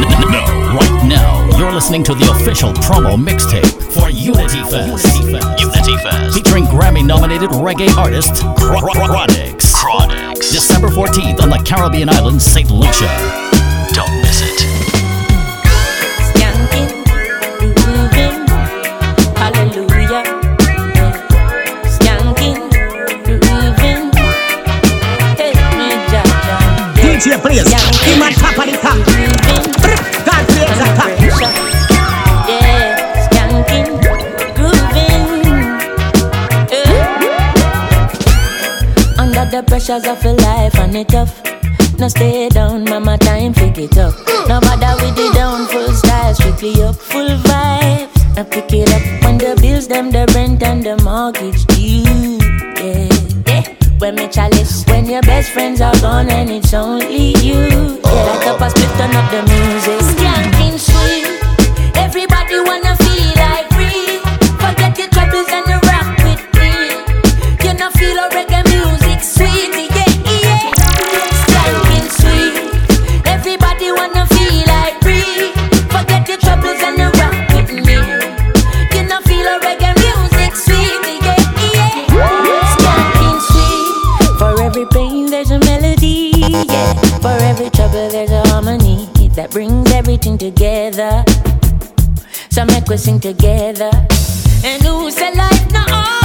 No, right now you're listening to the official promo mixtape for Unity Fest. Unity Fest. Featuring Grammy-nominated reggae artist Chronixx. Chronixx. December 14th on the Caribbean island St. Lucia. Don't miss it. Skanking, grooving, hallelujah. Skanking, grooving, hey, me ja ja. DJ Blaze, him on top of the top. Pressures of life and it tough. No stay down, mama, time pick it up. No matter with the down, full style, strictly up, full vibes. I pick it up when the bills, them, the rent and the mortgage due. Yeah, yeah. When me chalice, when your best friends are gone and it's only you. Yeah, oh. like up a split, turn up the music. Skanking sweet. Everybody wanna feel like free. Forget your troubles and the rock with me. You know feel a reggae music that brings everything together. So make we sing together. And who said life no order?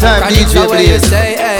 Time, DJ the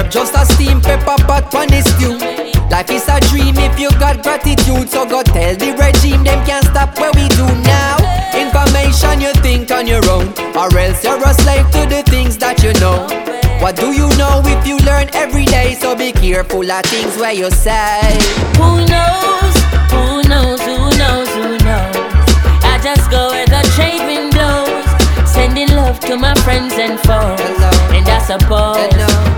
Herb just a steam pepper pot on the stew Life is a dream if you got gratitude So go tell the regime them can't stop what we do now Information you think on your own Or else you're a slave to the things that you know What do you know if you learn every day So be careful of things where you say Who knows? Who knows? Who knows? Who knows? I just go where the trade wind blows, sending love to my friends and foes. Hello. And I suppose Hello.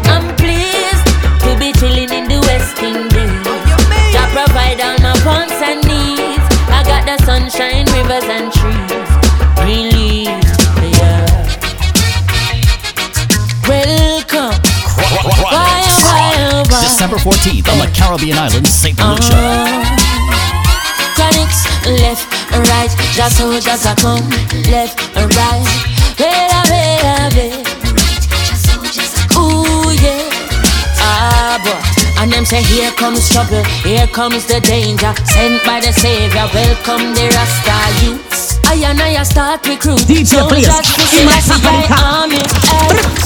In the West provide all my wants and needs. I got the sunshine, rivers and trees, green leaves. Yeah. Welcome. Why, why, why? December 14th on the Caribbean island St. Lucia. Uh, Chronixx, left and right, just so just a come, left and right. Wait wait wait. And them say here comes trouble, here comes the danger. Sent by the Savior, welcome the Rasta youths. I and I start recruit DJ soldiers to in my army.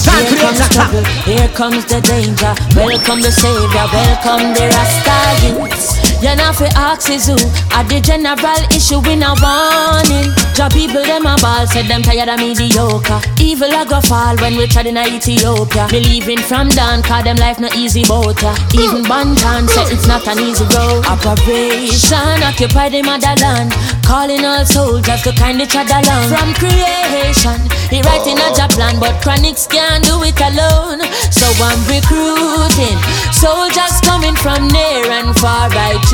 Here comes trouble, here comes the danger. Welcome the Savior, welcome the Rasta youths. You know fi ask is who? At the general issue we a warning? Job people them a ball Said them tired of mediocre. Evil a go fall when we tried in Ethiopia. Me leaving from down Cause them life no easy boat ya. Even Banton said it's not an easy road. Operation occupy the motherland. Calling all soldiers to kind kindly tread along. From creation He writing a job plan But Chronixx can't do it alone. So I'm recruiting Soldiers coming from near and far I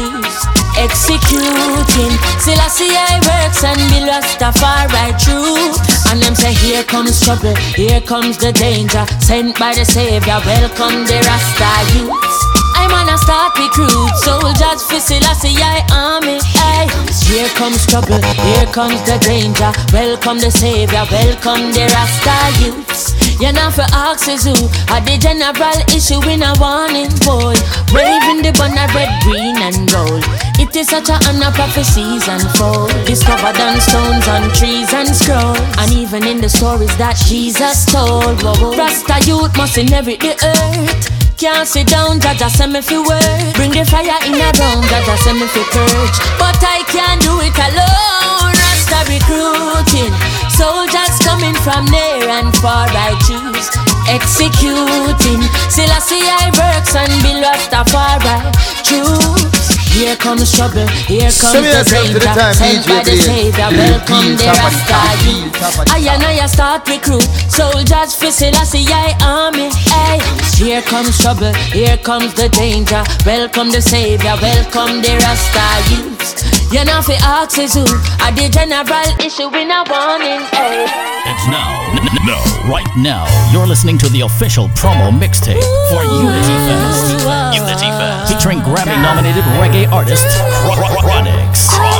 executing. Selassie I works and be Rastafari true. And them say, Here comes trouble, here comes the danger. Sent by the Savior, welcome the Rasta youths. I'm on a start recruit, soldiers for Selassie I army. Aye. Here comes trouble, here comes the danger. Welcome the Savior, welcome the Rasta youths. You're not for axes who are the general issue in a warning boy. Waving the banner red, green and gold. It is such a honor prophecies unfold. Discovered on stones, on trees and scrolls. And even in the stories that Jesus told. Rasta youth must inherit the earth. Can't sit down, Jaja send me fi work. Bring the fire in a round, Jaja send me fi purge. But I can't do it alone. Rasta recruiting. Soldiers coming from near and far, I choose executing. Selassie I see I works and be Rastafari troops. Here comes trouble, here comes Send the time, Sent by the. Savior, welcome the Rasta youth. I and I start recruit soldiers for Selassie I army. Hey, here comes trouble, here comes the danger. Welcome the Savior, welcome the Rasta youths. You know fi ask is who are the general issue in a warning. Hey. And now, n- n- no, right now, you're listening to the official promo mixtape for Unity Fest. Unity Fest. Featuring Grammy nominated reggae artist Chro- Chro- Chronixx. Chronixx.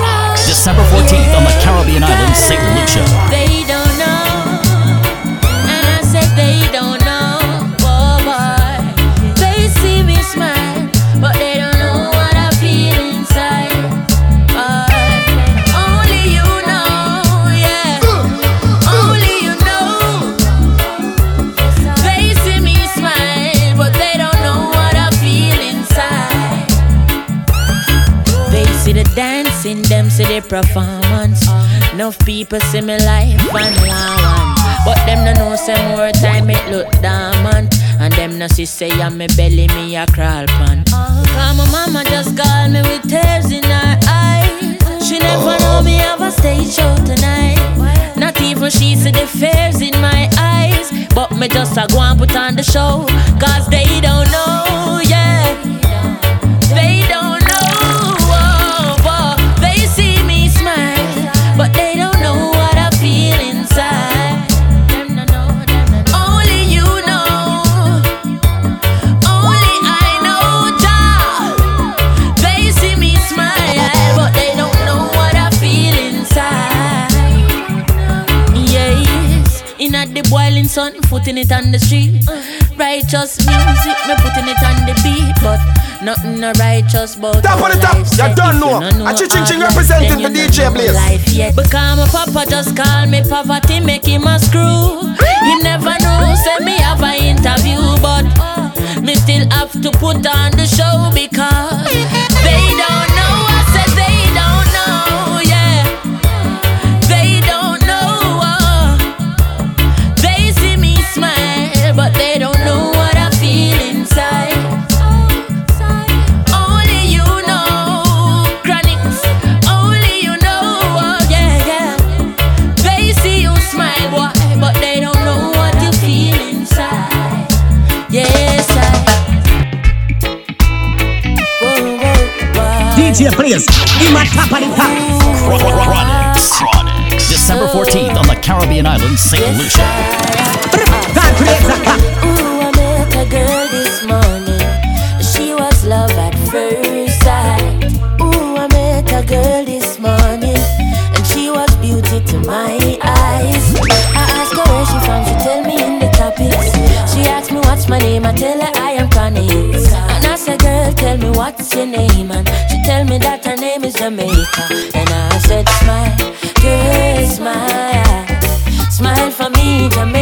Performance. Enough people see me life and want. But them no know say more time it look dormant. And them no see say on me belly me a crawl pan. Cause my mama just called me with tears in her eyes. She never know me have a stage show tonight. Not even she see the fears in my eyes. But me just a go and put on the show. Cause they don't putting it on the street. Righteous music, me putting it on the beat, but nothing no righteous but Top of the top, you don't know. A Ching Ching representing the DJ Blaze. Life yet. Because my papa just call me poverty, make him a screw. He never know, say me have a interview, but me still have to put on the show because what's your name, and she tell me that her name is Jamaica. And I said, smile, girl, smile. Smile for me, Jamaica.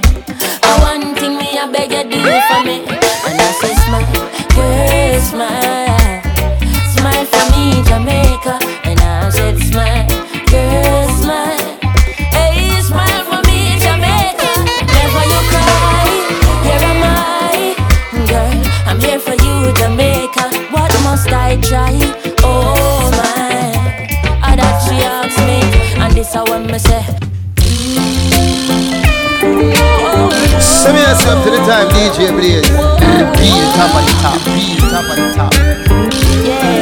You for me. Me yourself to the time, DJ Blaze. Be top of the top, be top of the top. Yeah.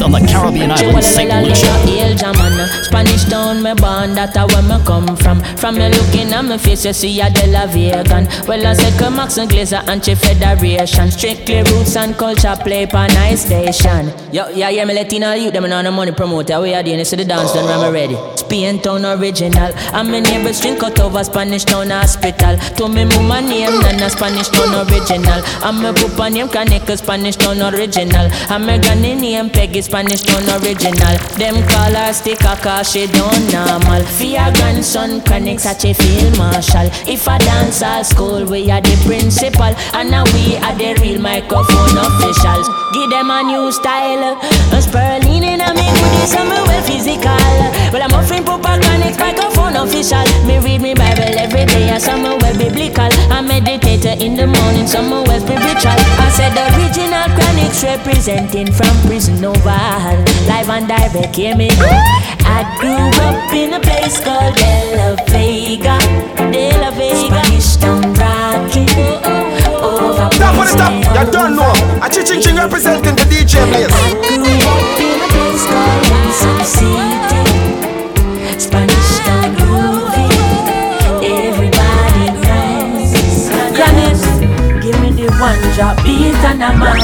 December 14th on the Caribbean island, St. Lucia. Spanish town, me born, that a where me come from. From me looking at me face, you see a De La Vegan. Well, I say Max and Glazer, anti-federation. Strictly roots and culture, play pa nice station. Yo, yeah, yeah, me Latino youth, them on the money promoter. We are doing this to the dance, done when me ready. Spain town original. I'm a neighbor string cut over Spanish town hospital. To me mama name, Nana Spanish town original. I'm a papa name, Kaneka Spanish town original. I'm a granny name, Peggy Spanish town original. Them call her sticker uh, cause she don't normal. Your grandson, Chronixx uh, such a field marshal. If I dance at school, we are the principal. And now we are the real microphone officials. Give them a new style. A spurling in a me goodies, I'm well physical. Well, I'm offering Chronixx microphone official. Me read me Bible every day, and some well biblical. I meditate in the morning, some well spiritual. I said the original Chronixx representing from prison oval. Live and direct, hear me. I grew up in a place called De La Vega. De La Vega. Over Top of the top, you don't know. A ching ching ching representing the DJ. I place. Spanish. Everybody give me the one drop beat and a mind.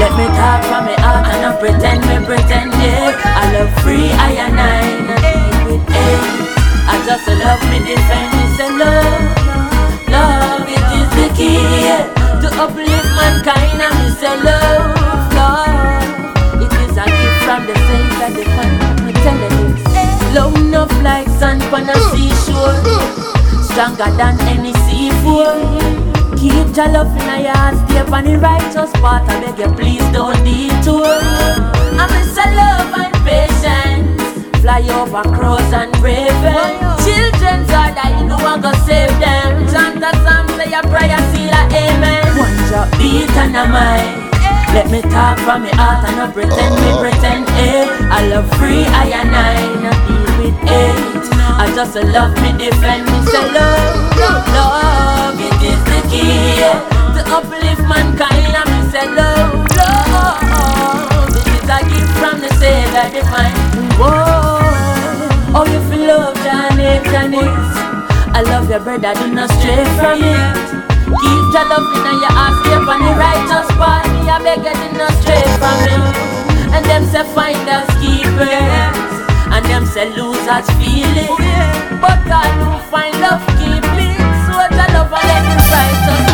Let me talk from my heart and not pretend me pretend yeah. I love free I and I A. I just love me defend me say love uplift mankind and me say love, love. It is a gift from the Savior divine. Me tell you love enough like sand on a seashore, stronger than any seafood. Keep your love in your heart, stay on the righteous path. I beg you, please don't detour. I miss a love and patience. Fly over crows and ravens. Children's are dying, no one go save them. Chant a psalm, say a prayer, seal a amen. Drop beat and a mic. Let me talk from my heart and not pretend me pretend eh. I love free, I and I, not deal with hate. I just love me, defend me, say love, love, it is the key yeah. to uplift mankind. And me say love, love, it is a gift from the Savior divine. Whoa, oh you feel love, Johnny, Johnny. I love your brother, do not stray from it. Keep your love in your heart, stay on the righteous path. Me, I beg you, not stray from it. And them say find us keepers, and them say losers feel it. But God who find love keep it. So your love and let the righteous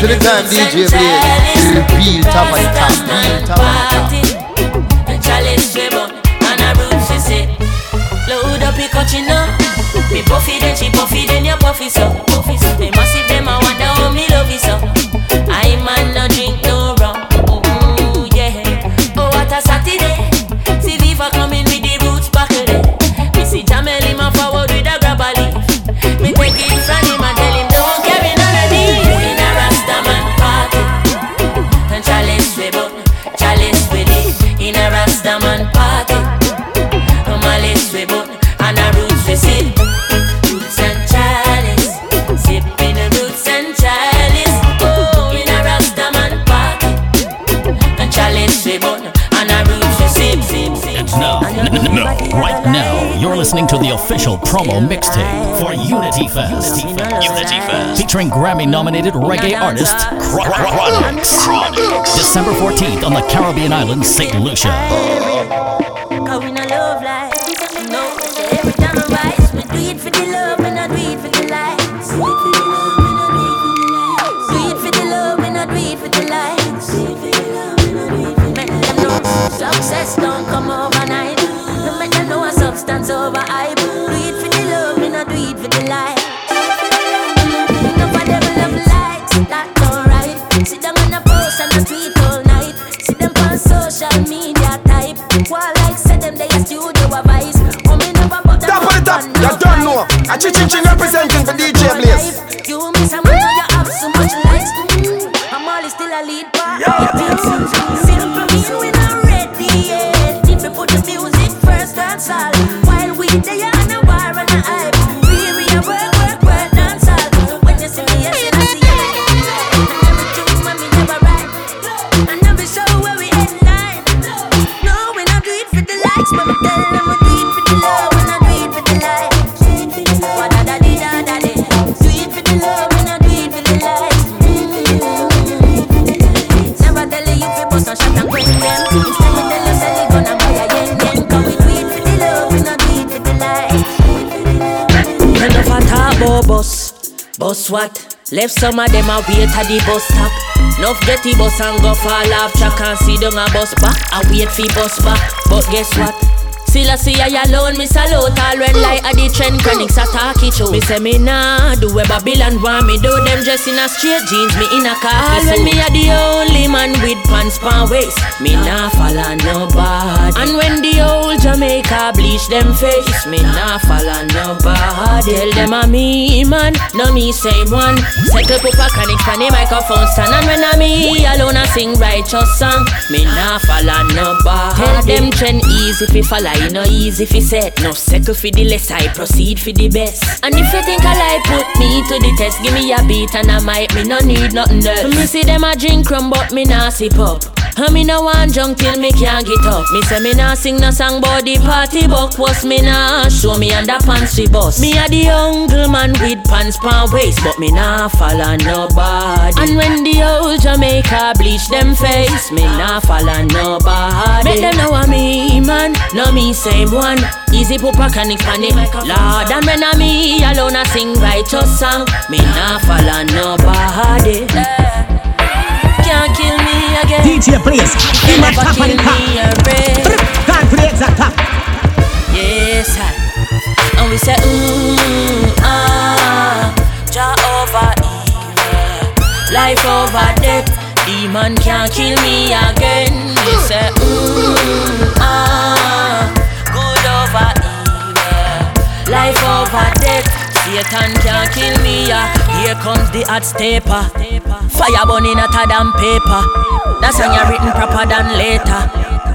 to the time, DJ Blaze. Real top of the top, real top of the top. Chalice we boot And a roots we sing Load up your you know. Me puffy then she puffy then you puffy so. Puffy so. Me massive them I wonder how me love you so. I man no listening to the official promo mixtape for Unity Fest. Unity Fest. Featuring Grammy nominated reggae artist Chro- Chronixx. Chronixx. December 14th on the Caribbean island, St. Lucia. Cause we no love life. No, every time I rise, we do it for the love, we not do it for the likes. Do it for the love, we not do it for the likes. Make them know success don't come overnight. No make them know a substance over hype. Do it for the love, we not do it for the likes. Enough of them love likes, that's alright. Sit down on a post and a tweet all night. See them on social media type. While like say them they a studio advice. Oh me never but Top the top, you don't know. A ching ching bus. What? Left some of them a wait at the bus stop. Enough get the bus and go fall off track and see down a bus back. I wait for bus back. But guess what? Still I see I alone, me salute all when like at the trend Chronixx attack it show. Me say me nah do where Babylon want me do them dress in a straight jeans, me in a car. When me a the only man with pants pan waist, me nah follow nobody. And when the old Jamaica bleach them face, me nah follow nobody. Tell them a me man, no me same one. Settle pupa Chronixx on the microphone stand, and when I me alone I sing righteous song, me nah follow nobody. Tell them trend easy fi follow, you know easy fi set. No settle fi the less, I proceed fi the best. And if you think I lie, put me to the test. Give me a beat and I might me no need nothing else. Me see them a drink rum, but me nah sip up. And me no want junk till me can't get up. Me say me nah sing no song the party buck was me nah show me underpants we bust. Me a the uncle man with pants pan waist, but me nah follow nobody. And when the old Jamaica bleach them face, me nah follow nobody. Make them know a me man, no me same one. Easy pupa canic panic, Lord. And when I me alone I sing righteous song, me nah follow nobody. Can't kill me again. DJ him at Never top kill the top. Time for the exact top. Yes, I. And we say, mm, ah, Jah over evil, life over death. Demon can't kill me again. We say, mm, ah, good over evil, life over death. Satan can't kill me, yeah. Here comes the hot stepper. Fire burning hotter than paper. That song you written proper than later.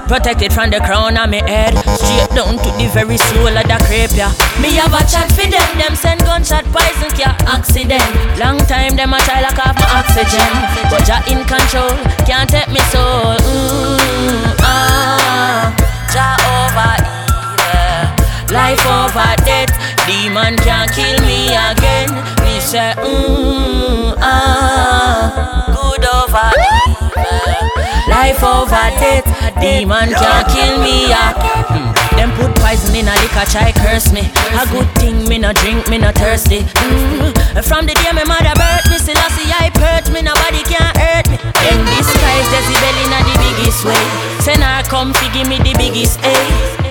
Protected from the crown of my head. Straight down to the very soul of the crepe, yeah Me have a chat for them. Them send gunshot poison care accident. Long time them a try lock off my oxygen. But Jah in control. Can't take me soul. Mm, ah, Jah over evil. Life over death Demon can't kill me again Me say mm, ah, Good over evil Life over death, demon can't kill me. Hmm. Them put poison in a liquor, try curse me. A good thing, me no drink, me no thirsty. Mm. From the day my mother birthed me, still I see I hurt me, nobody can hurt me. Them disguise Jezebel in a the biggest way. Send her come fi give me the biggest A.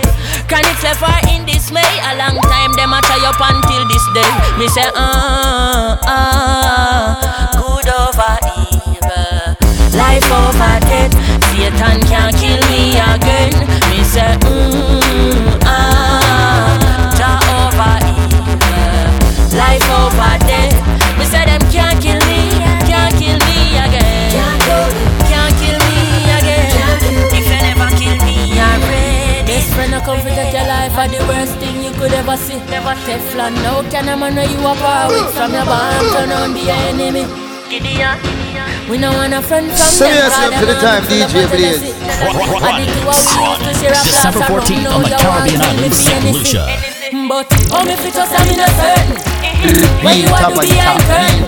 Chronixx left her in dismay. A long time them a try up until this day. Me say, ah, uh, ah, uh, good over evil, life over death. Satan can't kill me again. Me say, mm, take your the worst thing you could ever see. Never Teflon, no can a man know you apart with from your barn turn on the enemy. Gideon. We know want a friend from Send me up to the time, DJ, please. December 14th on the Caribbean island, St. Lucia. But how me fit us, I'm in a certain. When you are to be curtain.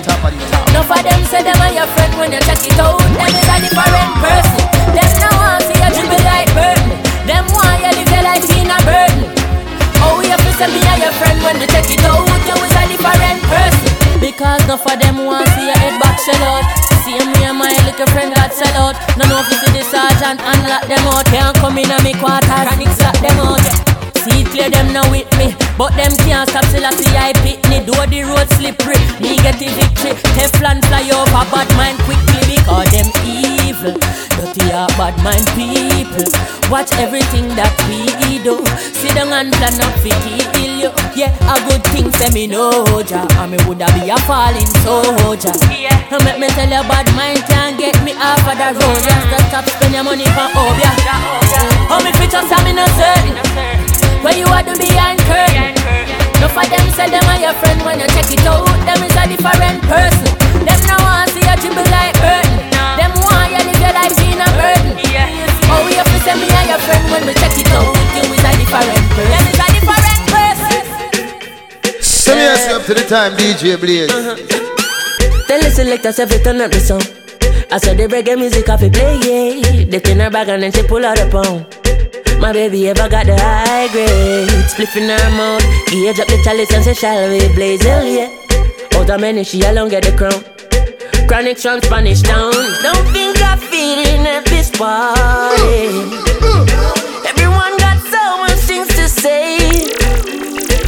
No for them say them are your friend when you check it out. Them is a different person. Them no want to see you dribble like burden. Them want you live your life in a burden. Feel say me are your friend when you check it out. You is a different person. Because no for them want to see your head back shell out. See me and my little friend got sell out. No know if you the sergeant and lock them out. Can't come in a me quarter. Chronixx lock them out. See clear them now with me But them can't stop till I see I pit me Do the road slippery Me get the victory Teflon fly over bad mind quickly Because them evil Heart bad mind people. Watch everything that we do. Sit down and plan up for kill you. Yeah, a good thing say me know ja And me woulda be a falling soldier. Yeah, make me tell you bad mind can't get me off of the road. Just stop spend your money for obeah Oh me fit just I'm in a certain where you are to behind curtain No for them say them are your friend When you check it out. Them is a different person. Them no want see you dribble like burden Them want you live your life in a burden Oh you have to say me are your friend When we check it out. You is a different person. Them is a different person. Send me up to the time, DJ Blaze. Uh-huh. Tell the selectors if you turn up the song I saw the reggae music off it play, yeah. They in her bag and then she pull out a pound. My baby ever got the high grade. Spliff in her mouth. Gauge up the chalice and say shall we blaze? Hell yeah. Out of many she alone get the crown Chronixx from Spanish town Don't think I'm feeling at this party Everyone got so much things to say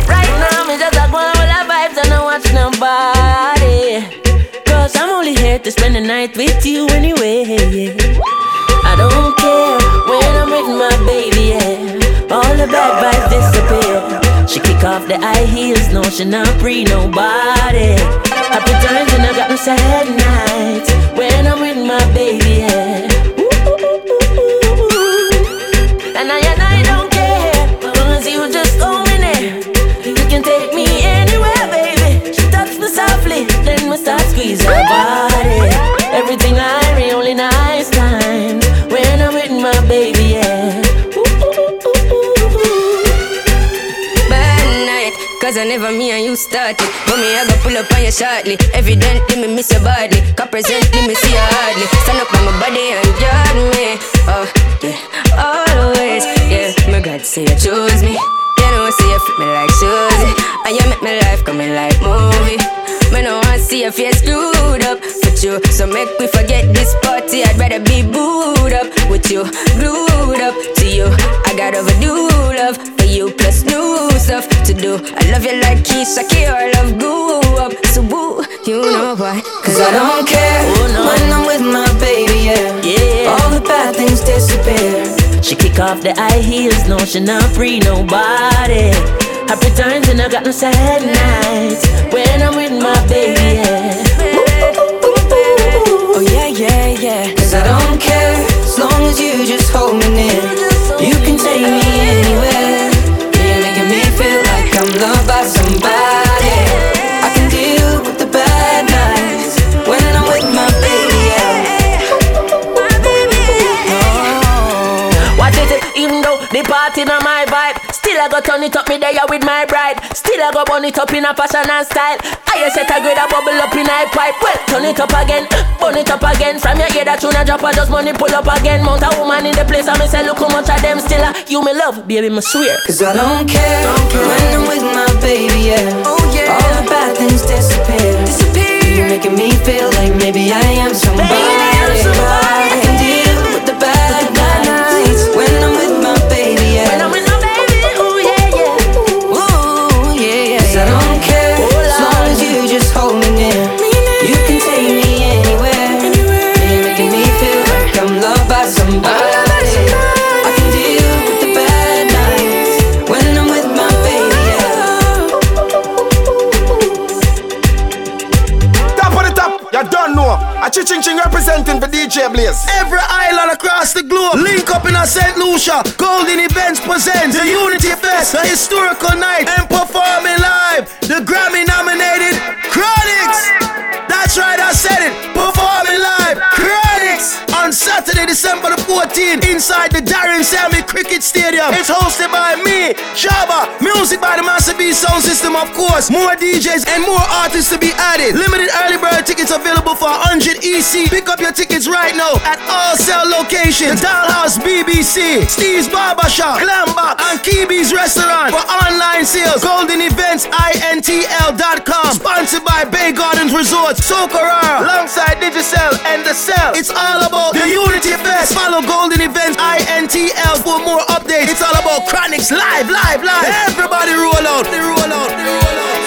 Right now me just a go on all the vibes and I watch nobody Cause I'm only here to spend the night with you anyway I don't care when I'm with my baby, yeah. All the bad vibes disappear. She kick off the high heels, no, she not free nobody. Happy times and I got no sad nights when I'm with my baby, yeah. And I and I don't care, you just there. You can take me anywhere, baby. She me softly, then we start squeeze her body. I never me and you started. But me I go pull up on you shortly. Evidently me miss you badly Cause presently me see you hardly. Stand up on my body and guard me. Oh yeah, always Yeah, my God say you choose me. You know say you fit me like Susie. And you make my life coming like movie. Me no want see your face screwed up with you. So make me forget this party. I'd rather be booed up with you. Glued up to you. I got overdue love for you plus new stuff to do. I love you like Keisha K or love. Grew up. So woo, you know why? Cause I don't care. Oh, when I'm with my baby, yeah. Yeah. All the bad things disappear. She kick off the high heels, no, she not free nobody. Happy times and I got no sad nights. When I'm with my baby. Yeah. Oh yeah, yeah, yeah. Cause I don't care As long as you just hold me near. You can take me anywhere. You're making me feel like I'm loved by somebody. I can deal with the bad nights When I'm with my baby, yeah. My baby, oh. What is it? Even though the party not my vibe, I go turn it up me there with my bride. Still I go burn it up in a fashion and style. I set a grade a bubble up in a pipe. Well, turn it up again, burn it up again. From your ear that tune a drop, I just money pull up again. Mount a woman in the place, I me say look how much of them still a you me love, baby me swear. Cause I don't care when I'm with my baby, yeah. Oh yeah. All the A historical December the 14th, inside the Darren Sammy Cricket Stadium. It's hosted by me, Jabba. Music by the Master B Sound System, of course. More DJs and more artists to be added. Limited early bird tickets available for 100 EC. Pick up your tickets right now at all sell locations. The Dollhouse BBC, Steve's Barbershop, Glambach, and Kibi's Restaurant. For online sales, Golden Events, INTL.com. Sponsored by Bay Gardens Resorts. Socorara, alongside Digicel and The Cell. It's all about the Unity Follow Golden Events INTL for more updates. It's all about Chronixx live, live, live. Everybody roll out, they roll out, they roll out.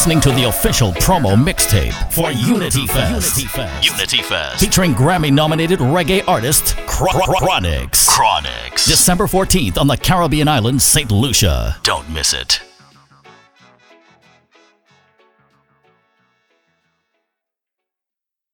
Listening to the official promo mixtape for Unity Fest. Unity Fest. Unity Fest. Featuring Grammy nominated reggae artist Chronixx. Chronixx. December 14th on the Caribbean island, St. Lucia. Don't miss it.